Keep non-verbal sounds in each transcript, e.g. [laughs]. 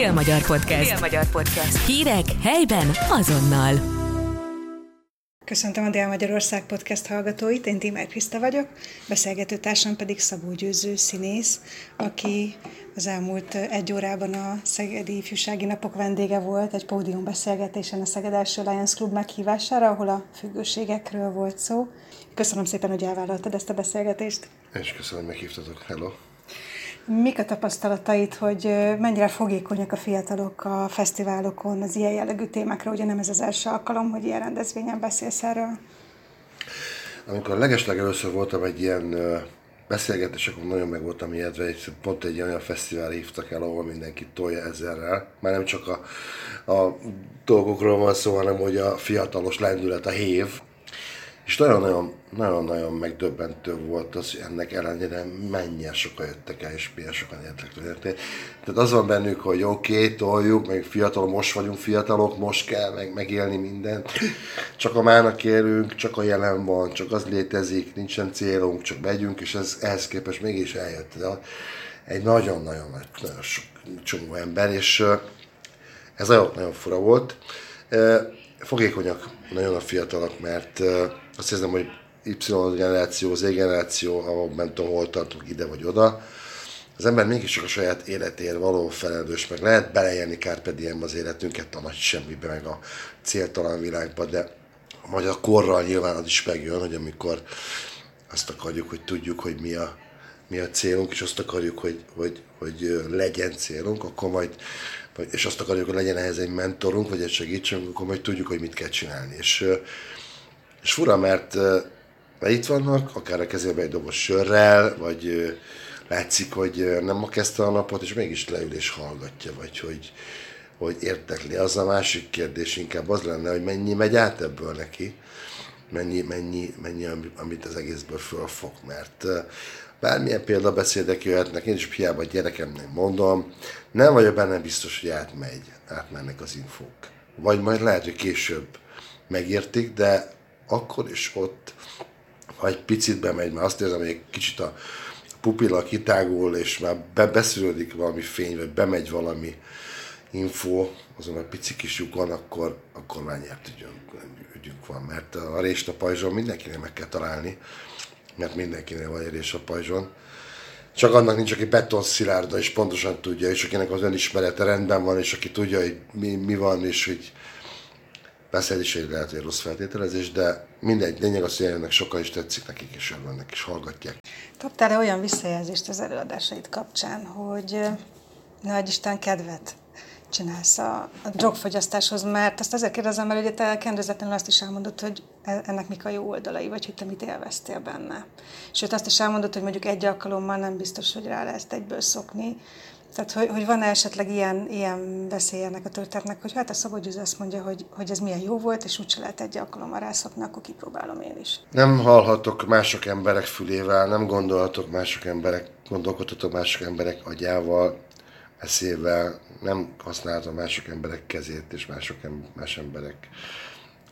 Dél-Magyar Podcast. Dél-Magyar Podcast. Hírek helyben azonnal. Köszöntöm a Dél-Magyarország Podcast hallgatóit, én Tímer Kriszta vagyok, beszélgető társam pedig Szabó Győző színész, aki az elmúlt egy órában a Szegedi Ifjúsági Napok vendége volt egy pódium beszélgetésen a Szeged első Lions Club meghívására, ahol a függőségekről volt szó. Köszönöm szépen, hogy elvállaltad ezt a beszélgetést. Én is köszönöm, hogy meghívtatok. Hello! Mik a tapasztalatait, hogy mennyire fogékonyak a fiatalok a fesztiválokon az ilyen jellegű témákra? Ugye nem ez az első alkalom, hogy ilyen rendezvényen beszélsz erről? Amikor legeslegelőször voltam egy ilyen beszélgetés, akkor nagyon meg voltam ijedve, egy, pont egy olyan fesztivál hívtak el, ahol mindenki tolja ezerrel. Már nem csak a, a dolgokról van szó, hanem hogy a fiatalos lendület, a hév, és nagyon-nagyon, nagyon-nagyon megdöbbentő volt az, hogy ennek ellenére mennyien sokan jöttek el, és milyen sokan érdeklődtek. Tehát az van bennük, hogy oké, okay, toljuk, meg fiatal, most vagyunk fiatalok, most kell meg, megélni mindent. Csak a mának élünk, csak a jelen van, csak az létezik, nincsen célunk, csak megyünk, és ez ehhez képest mégis eljött. De egy nagyon-nagyon nagyon sok csomó ember, és ez nagyon, nagyon fura volt. Fogékonyak nagyon a fiatalok, mert azt hiszem, hogy Y generáció, Z generáció, ahol nem tudom, hol tartunk ide vagy oda, az ember mégiscsak a saját életéért való felelős, meg lehet beleélni Carpe Diem az életünket a nagy semmibe, meg a céltalan világba, de majd a korral nyilván az is megjön, hogy amikor azt akarjuk, hogy tudjuk, hogy mi a, mi a célunk, és azt akarjuk, hogy, hogy, hogy legyen célunk, akkor majd, és azt akarjuk, hogy legyen ehhez egy mentorunk, vagy egy segítségünk, akkor majd tudjuk, hogy mit kell csinálni. És és fura, mert, mert itt vannak, akár a kezében egy doboz sörrel, vagy látszik, hogy nem ma kezdte a napot, és mégis leül és hallgatja, vagy hogy, hogy értekli. Az a másik kérdés inkább az lenne, hogy mennyi megy át ebből neki, mennyi, mennyi, mennyi amit az egészből fölfog, mert bármilyen példabeszédek jöhetnek, én is hiába a gyerekemnek mondom, nem vagyok benne biztos, hogy átmegy, átmennek az infók. Vagy majd lehet, hogy később megértik, de akkor is ott, ha egy picit bemegy, mert azt érzem, hogy egy kicsit a pupilla kitágul, és már be, beszűrődik valami fény, vagy bemegy valami info, azon a pici kis lyukon, akkor, akkor már nyert ügyünk, ügyünk van. Mert a rést a pajzson mindenkinek meg kell találni, mert mindenkinél van egy rés a pajzson. Csak annak nincs, aki beton szilárda, és pontosan tudja, és akinek az önismerete rendben van, és aki tudja, hogy mi, mi van, és hogy Persze ez is egy lehet, hogy rossz feltételezés, de mindegy, lényeg az, hogy ennek sokkal is tetszik nekik, és örülnek, és hallgatják. Kaptál-e olyan visszajelzést az előadásaid kapcsán, hogy nagy Isten kedvet csinálsz a, a drogfogyasztáshoz, mert azt azért kérdezem, mert ugye te kendőzetlenül azt is elmondod, hogy e, ennek mik a jó oldalai, vagy hogy te mit élveztél benne. Sőt, azt is elmondod, hogy mondjuk egy alkalommal nem biztos, hogy rá lehet egyből szokni, tehát, hogy, hogy van-e esetleg ilyen, ilyen veszély ennek a történetnek, hogy hát a Szabó Győző azt mondja, hogy, hogy ez milyen jó volt, és úgyse lehet egy alkalommal rászokni, akkor kipróbálom én is. Nem hallhatok mások emberek fülével, nem gondolhatok mások emberek, gondolkodhatok mások emberek agyával, eszével, nem használhatom mások emberek kezét és mások más emberek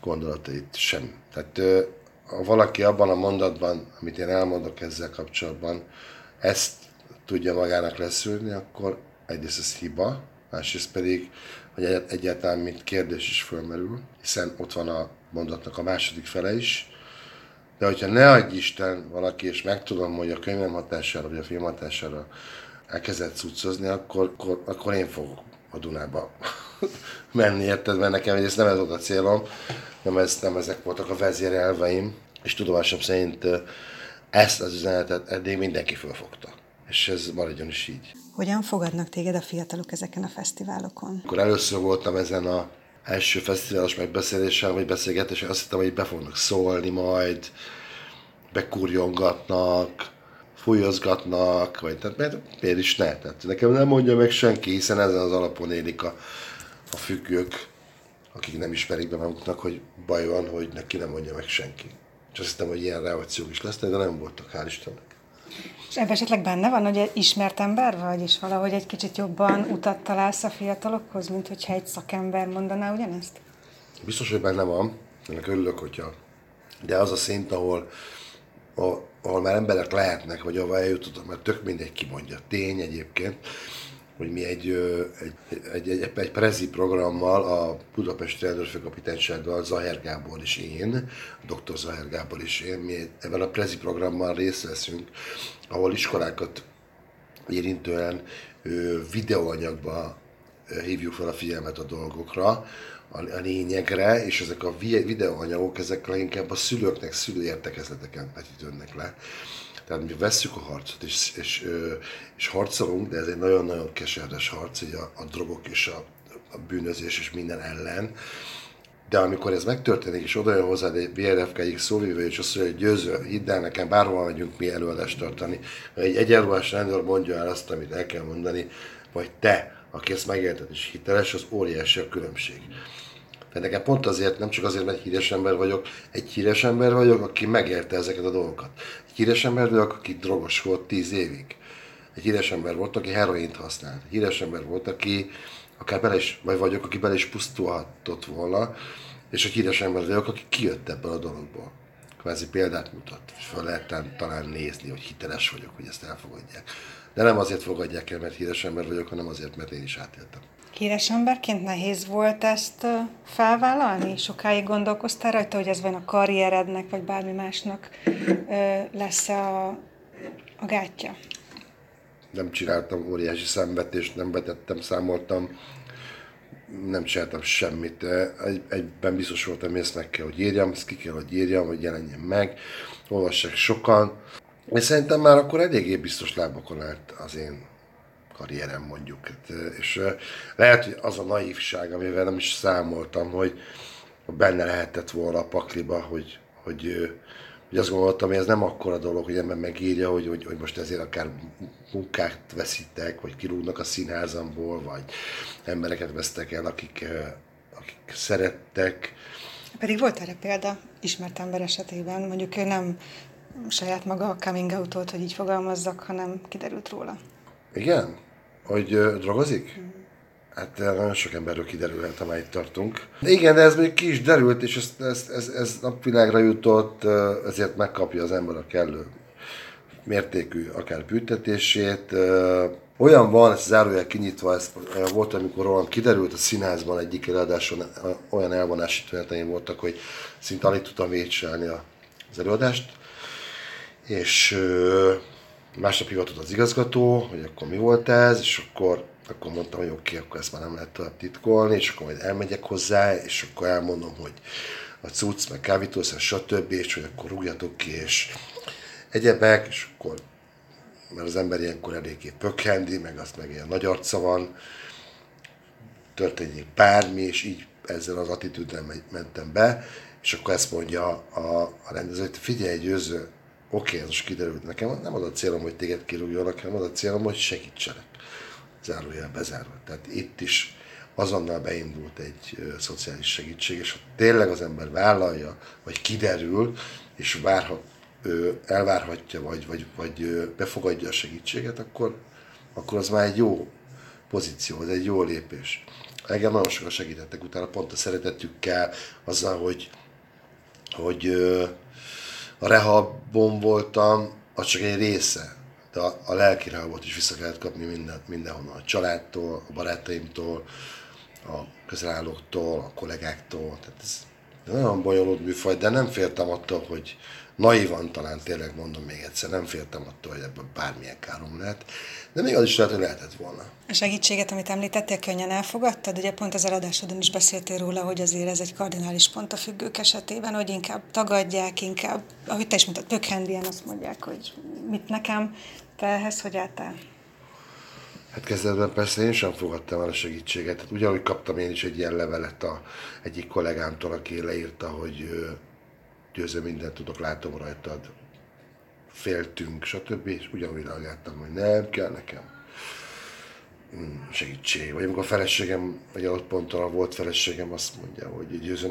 gondolatait sem. Tehát ha valaki abban a mondatban, amit én elmondok ezzel kapcsolatban, ezt tudja magának leszűrni, akkor egyrészt ez hiba, másrészt pedig, hogy egyáltalán mint kérdés is fölmerül, hiszen ott van a mondatnak a második fele is, de hogyha ne adj Isten valaki, és megtudom, hogy a könyvem hatására, vagy a film hatására elkezdett cuccozni, akkor, akkor, akkor én fogok a Dunába [laughs] menni, érted? Mert nekem ez nem ez volt a célom, nem, ez, nem ezek voltak a vezérelveim, és tudomásom szerint ezt az üzenetet eddig mindenki fölfogta és ez maradjon is így. Hogyan fogadnak téged a fiatalok ezeken a fesztiválokon? Akkor először voltam ezen a első fesztiválos megbeszélésen, vagy beszélgetésen, azt hittem, hogy be fognak szólni majd, bekurjongatnak, fújozgatnak, vagy tehát mert miért is ne? Tehát nekem nem mondja meg senki, hiszen ezen az alapon élik a, a függők, akik nem ismerik be maguknak, hogy baj van, hogy neki nem mondja meg senki. És azt hittem, hogy ilyen reakciók is lesznek, de nem voltak, hál' Istennek. És ebben esetleg benne van, hogy ismert ember vagy, és valahogy egy kicsit jobban utat találsz a fiatalokhoz, mint hogyha egy szakember mondaná ugyanezt? Biztos, hogy benne van. Ennek örülök, hogyha. De az a szint, ahol, ahol már emberek lehetnek, vagy ahol eljutottak, mert tök mindegy kimondja. Tény egyébként, hogy mi egy, egy, egy, egy, egy prezi programmal a Budapesti rendőrfőkapitánysággal Zaher Gábor és én, dr. Zaher Gábor és én, mi ebben a prezi programmal részt veszünk, ahol iskolákat érintően videóanyagba hívjuk fel a figyelmet a dolgokra, a, lényegre, és ezek a videóanyagok, ezek leginkább a szülőknek, szülőértekezleteken vetítődnek le. Tehát mi vesszük a harcot, és, és, és harcolunk, de ez egy nagyon-nagyon keserves harc, így a, a drogok és a, a bűnözés és minden ellen. De amikor ez megtörténik, és oda jön hozzád egy BRFK-ig szóvívő, és azt mondja, hogy győző, hidd el nekem, bárhol megyünk mi előadást tartani, egy egyenruhás rendőr mondja el azt, amit el kell mondani, vagy te, aki ezt megérted és hiteles, az óriási a különbség. Tehát nekem pont azért, nem csak azért, mert híres ember vagyok, egy híres ember vagyok, aki megérte ezeket a dolgokat. Egy híres ember vagyok, aki drogos volt tíz évig. Egy híres ember volt, aki heroint használt. Egy híres ember volt, aki akár bele is, vagy vagyok, aki bele is pusztulhatott volna, és egy híres ember vagyok, aki kijött ebből a dologból. Kvázi példát mutat, és fel lehet talán nézni, hogy hiteles vagyok, hogy ezt elfogadják. De nem azért fogadják el, mert híres ember vagyok, hanem azért, mert én is átéltem. Híres emberként nehéz volt ezt felvállalni? Sokáig gondolkoztál rajta, hogy ez van a karrierednek, vagy bármi másnak lesz a, a gátja? Nem csináltam óriási szenvedést, nem betettem, számoltam, nem csináltam semmit. Egy, egyben biztos voltam, hogy ezt meg kell, hogy írjam, ezt ki kell, hogy írjam, hogy jelenjen meg. Olvassák sokan. És szerintem már akkor eléggé biztos lábakon állt az én karrierem mondjuk. Hát, és lehet, hogy az a naívság, amivel nem is számoltam, hogy benne lehetett volna a pakliba, hogy, hogy, hogy azt gondoltam, hogy ez nem akkora dolog, hogy ember megírja, hogy, hogy, hogy most ezért akár munkát veszítek, vagy kirúgnak a színházamból, vagy embereket vesztek el, akik, akik szerettek. Pedig volt erre példa ismert ember esetében, mondjuk ő nem saját maga a coming out hogy így fogalmazzak, hanem kiderült róla. Igen? Hogy uh, drogozik? Hát nagyon sok emberről kiderülhet, ha itt tartunk. De igen, de ez még ki is derült, és ez, ez, ez, ez napvilágra jutott, ezért megkapja az ember a kellő mértékű akár büntetését. Olyan van, ezt zárójel kinyitva, ez volt, amikor rólam kiderült a színházban egyik előadáson, olyan elvonási tüneteim voltak, hogy szinte alig tudtam végigcsinálni az előadást. És másnap hivatott az igazgató, hogy akkor mi volt ez, és akkor, akkor mondtam, hogy oké, okay, akkor ezt már nem lehet tovább titkolni, és akkor majd elmegyek hozzá, és akkor elmondom, hogy a cucc, meg kávítószer, stb., és hogy akkor rúgjatok ki, és egyebek, és akkor mert az ember ilyenkor eléggé pökhendi, meg azt meg ilyen nagy arca van, történjék bármi, és így ezzel az attitűddel mentem be, és akkor ezt mondja a, a rendező, hogy figyelj, győző, oké, okay, ez most kiderült nekem, nem az a célom, hogy téged kirúgjanak, hanem az a célom, hogy segítsenek. Zárójel bezárva. Tehát itt is azonnal beindult egy szociális segítség, és ha tényleg az ember vállalja, vagy kiderül, és várhat, ö, elvárhatja, vagy, vagy, vagy befogadja a segítséget, akkor, akkor az már egy jó pozíció, ez egy jó lépés. Engem nagyon sokan segítettek utána, pont a szeretetükkel, azzal, hogy, hogy a rehabon voltam, az csak egy része. De a, a lelki rehabot is vissza kellett kapni mindent, mindenhonnan. A családtól, a barátaimtól, a közelállóktól, a kollégáktól. Tehát ez nagyon bonyolult műfaj, de nem féltem attól, hogy naivan talán tényleg mondom még egyszer, nem féltem attól, hogy ebből bármilyen károm lehet, de még az is lehet, hogy lehetett volna. A segítséget, amit említettél, könnyen elfogadtad? Ugye pont az eladásodon is beszéltél róla, hogy azért ez egy kardinális pont a függők esetében, hogy inkább tagadják, inkább, ahogy te is mondtad, pökhendien azt mondják, hogy mit nekem, te ehhez hogy álltál? Hát kezdetben persze én sem fogadtam el a segítséget. Hát ugyanúgy kaptam én is egy ilyen levelet a egyik kollégámtól, aki leírta, hogy győző mindent tudok, látom rajtad, féltünk, stb. És ugyanúgy reagáltam, hogy nem kell nekem hmm, segítség. Vagy amikor a feleségem, vagy adott ponton volt feleségem, azt mondja, hogy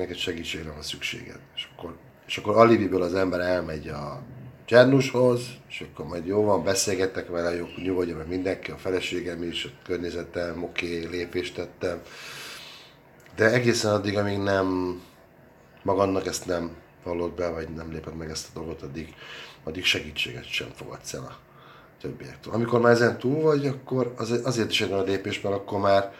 egy segítségre van szükséged. És akkor, és akkor alibiből az ember elmegy a Csernushoz, és akkor majd jó van, beszélgettek vele, jó, nyugodjon meg mindenki, a feleségem is, a környezetem, oké, okay, lépést tettem. De egészen addig, amíg nem magadnak ezt nem vallott be, vagy nem lépett meg ezt a dolgot, addig, addig segítséget sem fogadsz el a többiektől. Amikor már ezen túl vagy, akkor az, azért is egy nagy lépés, mert akkor már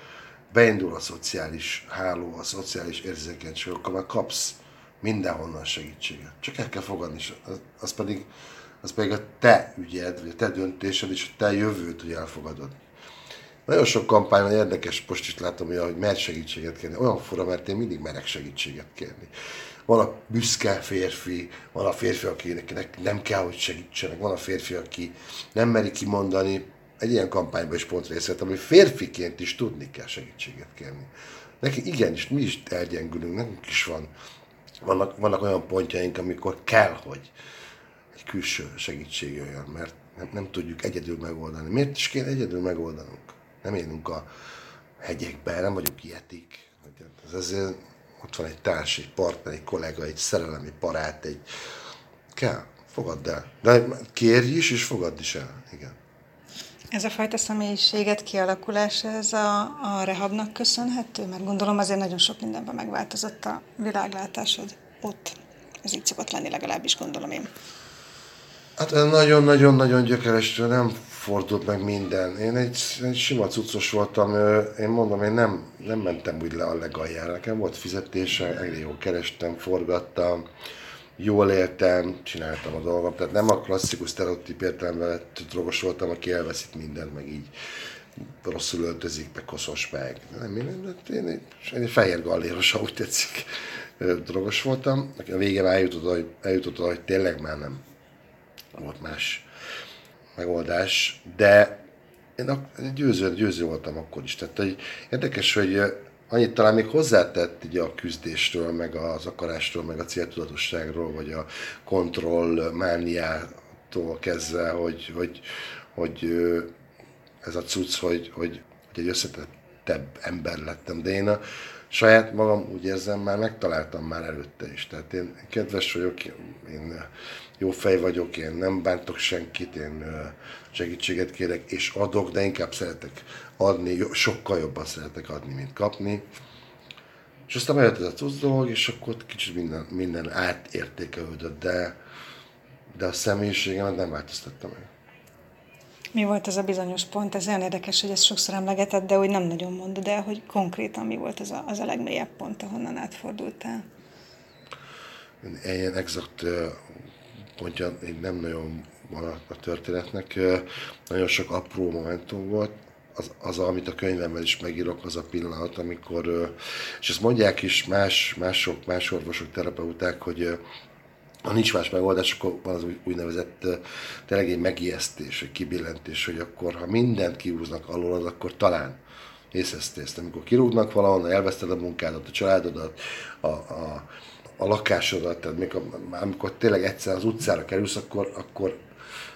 beindul a szociális háló, a szociális érzékenység, akkor már kapsz mindenhonnan segítséget. Csak el kell fogadni, az, az pedig, az pedig a te ügyed, vagy a te döntésed, és a te jövőt, hogy elfogadod. Nagyon sok kampányban érdekes, most is látom, hogy mer segítséget kérni. Olyan fura, mert én mindig merek segítséget kérni. Van a büszke férfi, van a férfi, akinek nem kell, hogy segítsenek, van a férfi, aki nem meri kimondani. Egy ilyen kampányban is pont részt vettem, hogy férfiként is tudni kell segítséget kérni. Neki igenis, mi is elgyengülünk, nekünk is van. Vannak, vannak olyan pontjaink, amikor kell, hogy egy külső segítség jöjjön, mert nem, nem tudjuk egyedül megoldani. Miért is kéne egyedül megoldanunk? Nem élünk a hegyekben, nem vagyunk ilyetik. Ez azért ott van egy társ, egy partner, egy kollega, egy szerelemi parát, egy... Kell, fogadd el. De kérj is, és fogadd is el. Igen. Ez a fajta személyiséget kialakulás, ez a, a rehabnak köszönhető? Mert gondolom azért nagyon sok mindenben megváltozott a világlátásod ott. Ez így szokott lenni, legalábbis gondolom én. Hát nagyon-nagyon-nagyon gyökeres, nem fordult meg minden. Én egy, egy sima cuccos voltam, én mondom, én nem, nem mentem úgy le a legaljára. Nekem volt fizetése, elég jól kerestem, forgattam, jól éltem, csináltam a dolgom. Tehát nem a klasszikus sztereotíp értelemben drogos voltam, aki elveszít mindent, meg így rosszul öltözik, meg koszos meg. Nem, én, én, én, én egy fehér galléros, ahogy tetszik, drogos voltam. A végén eljutott, eljutott hogy tényleg már nem volt más megoldás, de én győző, győző voltam akkor is. Tehát hogy érdekes, hogy annyit talán még hozzátett így a küzdésről, meg az akarásról, meg a céltudatosságról, vagy a kontroll mániától kezdve, hogy, hogy, hogy ez a cucc, hogy, hogy, hogy egy összetettebb ember lettem. De én a saját magam úgy érzem, már megtaláltam már előtte is. Tehát én kedves vagyok, én jó fej vagyok, én nem bántok senkit, én segítséget kérek és adok, de inkább szeretek adni, sokkal jobban szeretek adni, mint kapni. És aztán bejött ez a cucc dolog, és akkor kicsit minden, minden átértékelődött, de, de a személyiségemet nem változtattam meg. Mi volt ez a bizonyos pont? Ez olyan érdekes, hogy ezt sokszor emlegetett, de úgy nem nagyon mondod el, hogy konkrétan mi volt az a, az a legmélyebb pont, ahonnan átfordultál? Ilyen exakt pontja nem nagyon van a történetnek. Nagyon sok apró momentum volt, az, az, amit a könyvemben is megírok, az a pillanat, amikor, és ezt mondják is más, mások, más orvosok, terapeuták, hogy ha nincs más megoldás, akkor van az úgynevezett tényleg egy megijesztés, egy kibillentés, hogy akkor, ha mindent kiúznak alól, akkor talán észezte ezt, amikor kirúgnak valahonnan, elveszted a munkádat, a családodat, a, a, a lakásodat, tehát mikor, amikor tényleg egyszer az utcára kerülsz, akkor, akkor,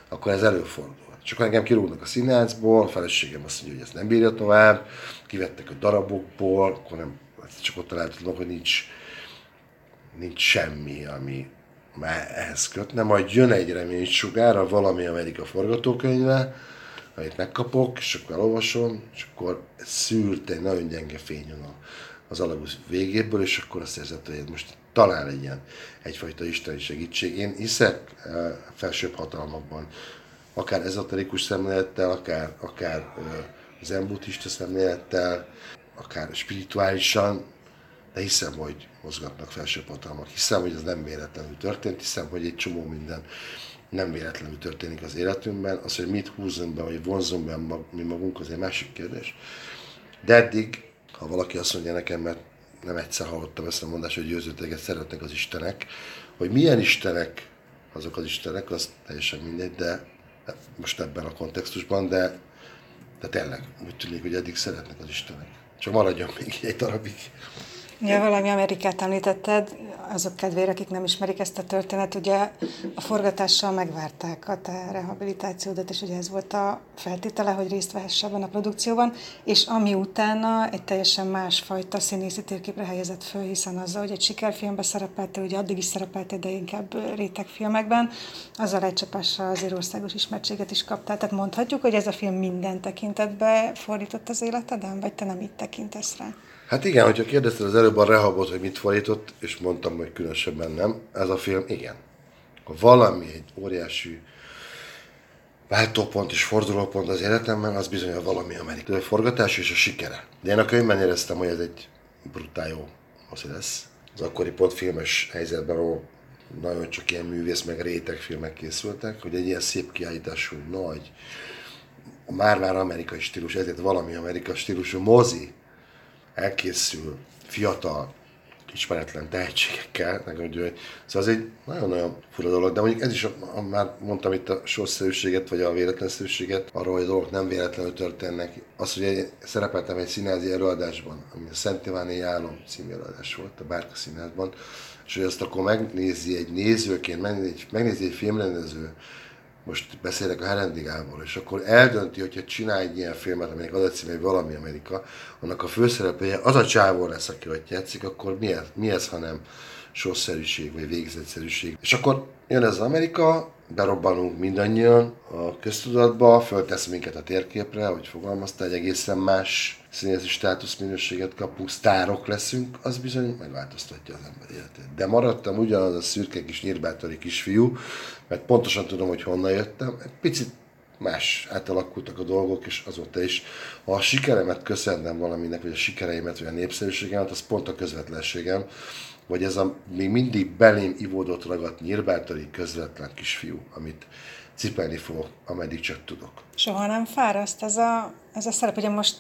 akkor ez előfordul. Csak engem kirúgnak a színházból, a feleségem azt mondja, hogy ezt nem bírja tovább, kivettek a darabokból, akkor nem, csak ott találtam, hogy nincs, nincs semmi, ami már ehhez kötne, majd jön egy reménysugár, valami Amerika forgatókönyve, amit megkapok, és akkor elolvasom, és akkor szűrt egy nagyon gyenge fényön az alagúz végéből, és akkor azt érzed, hogy most talán egy ilyen egyfajta isteni segítség. Én hiszek eh, felsőbb hatalmakban, akár ezoterikus szemlélettel, akár, akár eh, zen buddhista szemlélettel, akár spirituálisan, de hiszem, hogy mozgatnak felsőbb hatalmak. Hiszem, hogy ez nem véletlenül történt, hiszem, hogy egy csomó minden nem véletlenül történik az életünkben. Az, hogy mit húzunk be, vagy vonzunk be mi magunk, az egy másik kérdés. De eddig, ha valaki azt mondja nekem, mert nem egyszer hallottam ezt a mondást, hogy győzőteget szeretnek az istenek, hogy milyen istenek azok az istenek, az teljesen mindegy, de most ebben a kontextusban, de, de tényleg úgy tűnik, hogy eddig szeretnek az istenek. Csak maradjon még egy darabig. Ja, valami Amerikát említetted, azok kedvére, akik nem ismerik ezt a történet, ugye a forgatással megvárták a te rehabilitációdat, és ugye ez volt a feltétele, hogy részt vehesse ebben a produkcióban, és ami utána egy teljesen másfajta színészi térképre helyezett föl, hiszen azzal, hogy egy sikerfilmben szerepelte, ugye addig is szerepelte, de inkább rétegfilmekben, azzal egy csapással azért országos ismertséget is kaptál. Tehát mondhatjuk, hogy ez a film minden tekintetbe fordított az életeden, vagy te nem így tekintesz rá? Hát igen, hogyha kérdezted az előbb a Rehabot, hogy mit fordított, és mondtam, hogy különösebben nem, ez a film igen. Ha valami egy óriási váltópont és fordulópont az életemben, az bizony a valami amerikai forgatás és a sikere. De én a könyvben éreztem, hogy ez egy brutál jó az lesz. Az akkori filmes helyzetben, ahol nagyon csak ilyen művész, meg rétegfilmek készültek, hogy egy ilyen szép kiállítású, nagy, már-már amerikai stílus, ezért valami amerikai stílusú mozi elkészül, fiatal, ismeretlen tehetségekkel, meg szóval ez egy nagyon-nagyon fura dolog, de mondjuk ez is, a, már mondtam itt a sorszerűséget, vagy a véletlenszerűséget, arról, hogy a dolgok nem véletlenül történnek. Az, hogy én szerepeltem egy színházi előadásban, ami a Szent Iváni Álom című előadás volt a Bárka Színházban, és hogy azt akkor megnézi egy nézőként, megnézi, megnézi egy filmrendező, most beszélek a Herendigából, és akkor eldönti, hogyha csinál egy ilyen filmet, aminek az a címe, hogy valami Amerika, annak a főszereplője az a csávó lesz, aki ott játszik, akkor mi ez, mi ez hanem sorszerűség, vagy végzetszerűség. És akkor jön ez az Amerika, berobbanunk mindannyian a köztudatba, föltesz minket a térképre, hogy fogalmazta, egy egészen más színészeti státuszminőséget kapunk, sztárok leszünk, az bizony megváltoztatja az ember életét. De maradtam ugyanaz a szürke kis nyírbátori kisfiú, mert pontosan tudom, hogy honnan jöttem. Egy picit más átalakultak a dolgok, és azóta is, ha a sikeremet köszönöm valaminek, vagy a sikereimet, vagy a népszerűségemet, az pont a közvetlenségem, vagy ez a még mindig belém ivódott ragadt nyírbátori közvetlen kisfiú, amit cipelni fogok, ameddig csak tudok. Soha nem fáraszt ez a, ez a szerep, ugye most,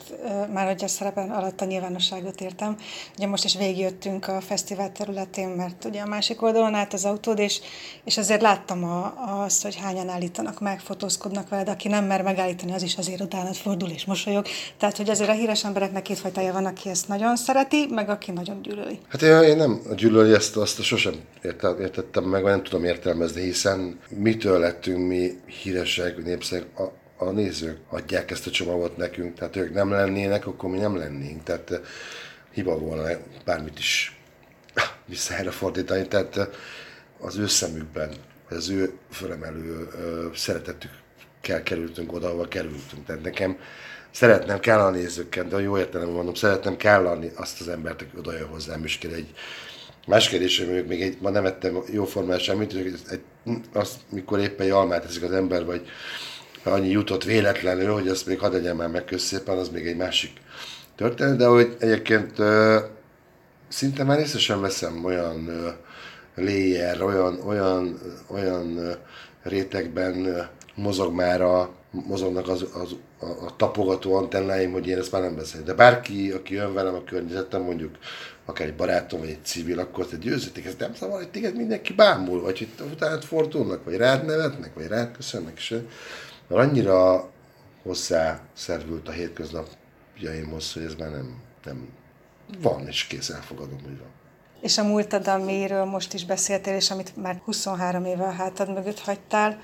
már hogy a szerepen alatt a nyilvánosságot értem, ugye most is végigjöttünk a fesztivál területén, mert ugye a másik oldalon állt az autód, és, és azért láttam a, azt, hogy hányan állítanak meg, fotózkodnak veled, aki nem mer megállítani, az is azért utánat fordul és mosolyog. Tehát, hogy azért a híres embereknek két fajtája van, aki ezt nagyon szereti, meg aki nagyon gyűlöli. Hát én nem gyűlöli ezt, azt sosem értettem meg, vagy nem tudom értelmezni, hiszen mitől lettünk mi híresek, népszerűek, a nézők adják ezt a csomagot nekünk, tehát ők nem lennének, akkor mi nem lennénk. Tehát eh, hiba volna bármit is [laughs] vissza erre fordítani. Tehát eh, az ő szemükben, az ő fölemelő szeretetük kell kerültünk oda, ahol kerültünk. Tehát nekem szeretnem kell a nézőkkel, de jó értelemben mondom, szeretnem kell azt az embert, aki oda jön hozzám, és egy Más kérdés, hogy mondjuk még egy, ma nem ettem jóformán semmit, hogy egy, azt, mikor éppen egy almát eszik az ember, vagy annyi jutott véletlenül, hogy azt még hadd legyen már meg szépen, az még egy másik történet, de hogy egyébként szinte már észre sem veszem olyan ö, layer, olyan, olyan, olyan rétegben mozog már a, mozognak az, az, a, a tapogató antennáim, hogy én ezt már nem beszélek. De bárki, aki jön velem a környezetem, mondjuk akár egy barátom, vagy egy civil, akkor te győzzetek, ez nem szabad, hogy téged mindenki bámul, vagy hogy utána fordulnak, vagy rád nevetnek, vagy rád köszönnek, és mert annyira hozzá szervült a hétköznapjaimhoz, hogy ez már nem, nem van, és kész elfogadom, hogy van. És a múltad, amiről most is beszéltél, és amit már 23 éve a hátad mögött hagytál,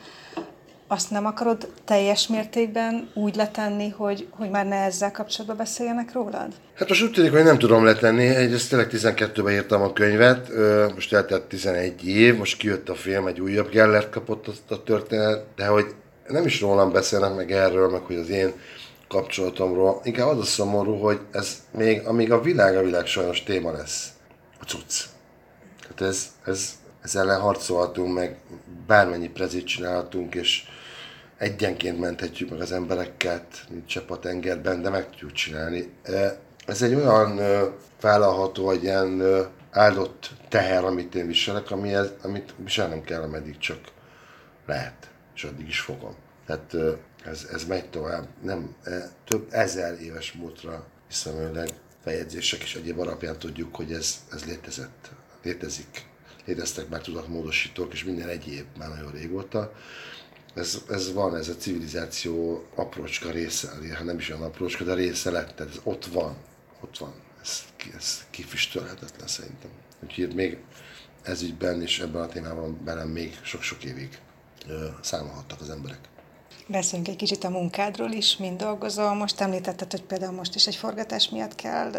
azt nem akarod teljes mértékben úgy letenni, hogy, hogy már ne ezzel kapcsolatban beszéljenek rólad? Hát most úgy tűnik, hogy nem tudom letenni. Egy, ezt tényleg 12-ben írtam a könyvet, most eltelt 11 év, most kijött a film, egy újabb Gellert kapott a történet, de hogy nem is rólam beszélnek meg erről, meg hogy az én kapcsolatomról. Inkább az a szomorú, hogy ez még, amíg a világ a világ sajnos téma lesz, a cucc. Hát ez, ez, ez ellen harcolhatunk, meg bármennyi prezit csinálhatunk, és egyenként menthetjük meg az embereket, mint csepp a tengerben, de meg tudjuk csinálni. E, ez egy olyan vállalható, vagy ilyen áldott teher, amit én viselek, amihez, amit viselnem kell, ameddig csak lehet és addig is fogom. Tehát ez, ez megy tovább. Nem, e, több ezer éves múltra hiszemőleg feljegyzések és egyéb alapján tudjuk, hogy ez, ez létezett. Létezik. Léteztek már tudatmódosítók, és minden egyéb már nagyon régóta. Ez, ez van, ez a civilizáció aprócska része, ha nem is olyan aprócska, de része lett, tehát ez ott van, ott van. Ez, ez kifüstölhetetlen szerintem. Úgyhogy még ez ügyben és ebben a témában velem még sok-sok évig számolhattak az emberek. Beszéljünk egy kicsit a munkádról is, mind dolgozol. Most említetted, hogy például most is egy forgatás miatt kell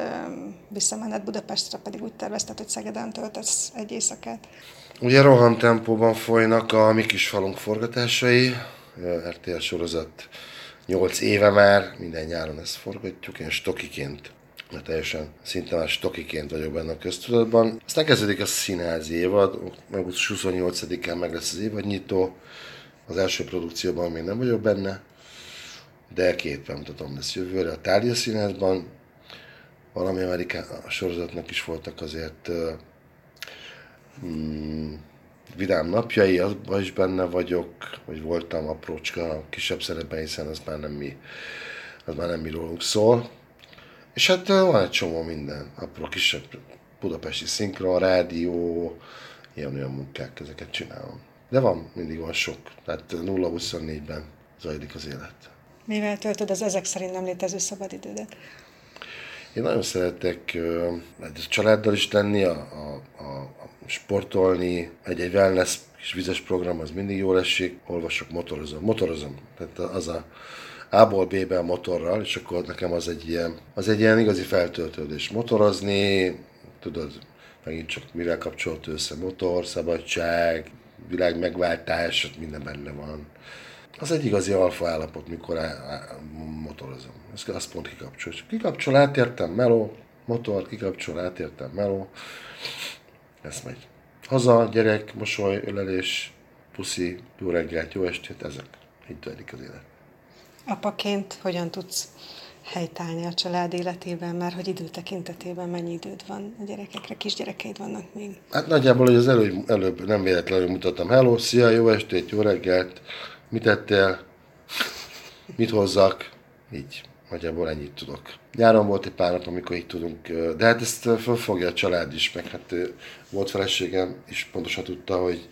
visszamenned Budapestre, pedig úgy tervezted, hogy Szegeden töltesz egy éjszakát. Ugye rohan tempóban folynak a mi kis falunk forgatásai. RTL sorozat 8 éve már, minden nyáron ezt forgatjuk, én stokiként mert teljesen szinte már stokiként vagyok benne a köztudatban. Aztán kezdődik a színházi évad, augusztus 28-án meg lesz az évadnyitó, Az első produkcióban még nem vagyok benne, de két bemutatom lesz jövőre. A Tárgya Színházban, valami Amerikán a sorozatnak is voltak azért mm, vidám napjai, azban is benne vagyok, vagy voltam aprócska, kisebb szerepben, hiszen az már nem mi, az már nem mi rólunk szól. És hát van egy csomó minden, apró kisebb budapesti szinkron, rádió, ilyen olyan munkák, ezeket csinálom. De van, mindig van sok. Tehát 0-24-ben zajlik az élet. Mivel töltöd az ezek szerint nem létező szabadidődet? Én nagyon szeretek a családdal is lenni, a, a, a, a sportolni, egy-egy wellness kis vizes program, az mindig jól esik, olvasok, motorozom. Motorozom, tehát az a A-ból B-be a motorral, és akkor nekem az egy ilyen, az egy ilyen igazi feltöltődés. Motorozni, tudod, megint csak mivel kapcsolt össze, motor, szabadság, világ megváltás, minden benne van. Az egy igazi alfa állapot, mikor á, á, motorozom. Ezt azt pont kikapcsol. Kikapcsol, átértem, meló, motor, kikapcsol, átértem, meló. Ez megy. Haza, gyerek, mosoly, ölelés, puszi, jó reggelt, jó estét, ezek. Így zajlik az élet. Apaként hogyan tudsz helytállni a család életében, mert hogy idő tekintetében mennyi időd van a gyerekekre, kisgyerekeid vannak még? Hát nagyjából, hogy az előbb, előbb nem véletlenül mutattam. Hello, szia, jó estét, jó reggelt, mit ettél, mit hozzak, így. Nagyjából ennyit tudok. Nyáron volt egy pár nap, amikor így tudunk, de hát ezt fölfogja a család is, meg hát volt feleségem, és pontosan tudta, hogy,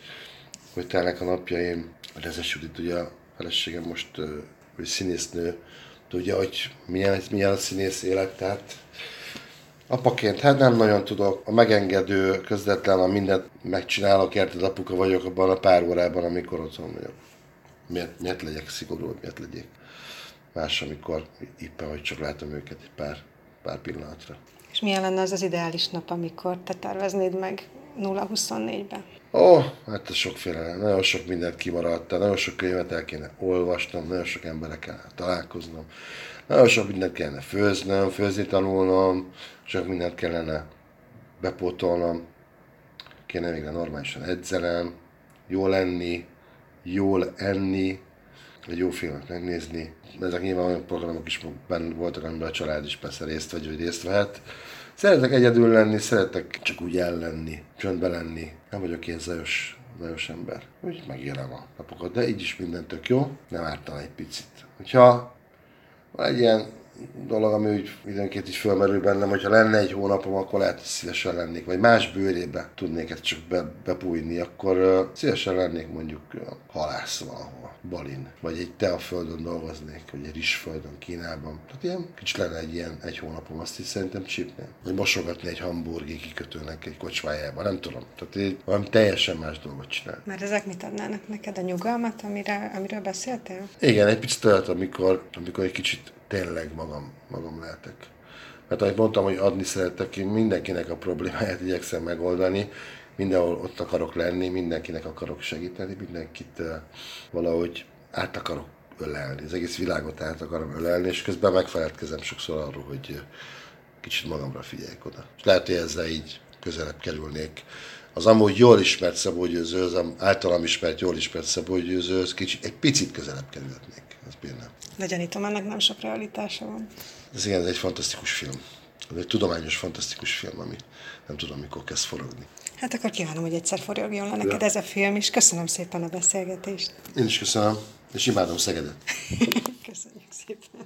hogy telnek a napjaim. Rezes Judit, ugye a feleségem most hogy színésznő, tudja, hogy milyen, milyen a színész élet, tehát apaként, hát nem nagyon tudok. A megengedő, közvetlen, a mindent megcsinálok, érted, apuka vagyok abban a pár órában, amikor otthon vagyok. Miért, miért legyek szigorú, miért legyek más, amikor éppen, hogy csak látom őket egy pár, pár pillanatra. És milyen lenne az az ideális nap, amikor te terveznéd meg 0-24-ben? Ó, oh, hát ez sokféle, nagyon sok mindent kimaradt, nagyon sok könyvet el kéne olvasnom, nagyon sok emberekkel találkoznom, nagyon sok mindent kellene főznöm, főzni tanulnom, sok mindent kellene bepótolnom, kéne végre normálisan edzenem, jól lenni, jól enni, egy jó filmet megnézni. Ezek nyilván olyan programok is benne voltak, amiben a család is persze részt vagy, vagy részt vehet. Szeretek egyedül lenni, szeretek csak úgy ellenni, csöndbe lenni. Nem vagyok ilyen zajos, zajos ember. Úgy megélem a napokat, de így is minden tök jó, nem ártana egy picit. Hogyha van egy ilyen dolog, ami úgy időnként is fölmerül bennem, hogyha lenne egy hónapom, akkor lehet, hogy szívesen lennék, vagy más bőrébe tudnék ezt csak be, bepújni, akkor uh, szívesen lennék mondjuk uh, halász valahol, Balin, vagy egy teaföldön dolgoznék, vagy egy rizsföldön Kínában. Tehát ilyen kicsit lenne egy ilyen egy hónapom, azt is szerintem csípném. Vagy mosogatni egy hamburgi kikötőnek egy kocsmájában, nem tudom. Tehát így valami teljesen más dolgot csinál. Mert ezek mit adnának neked a nyugalmat, amire, amiről beszéltél? Igen, egy picit olyat, amikor, amikor egy kicsit tényleg magam, magam lehetek. Mert ahogy mondtam, hogy adni szeretek, én mindenkinek a problémáját igyekszem megoldani, mindenhol ott akarok lenni, mindenkinek akarok segíteni, mindenkit uh, valahogy át akarok ölelni, az egész világot át akarom ölelni, és közben megfeledkezem sokszor arról, hogy uh, kicsit magamra figyeljek oda. És lehet, hogy ezzel így közelebb kerülnék. Az amúgy jól ismert Szabó Győző, az általam ismert, jól ismert Szabó Győző, az kicsit, egy picit közelebb kerülhetnék. Ez benne. De gyanítom, ennek nem sok realitása van. Ez igen, ez egy fantasztikus film. Ez egy tudományos, fantasztikus film, ami nem tudom, mikor kezd forogni. Hát akkor kívánom, hogy egyszer forogjon le neked ja. ez a film, és köszönöm szépen a beszélgetést. Én is köszönöm, és imádom Szegedet. [laughs] Köszönjük szépen.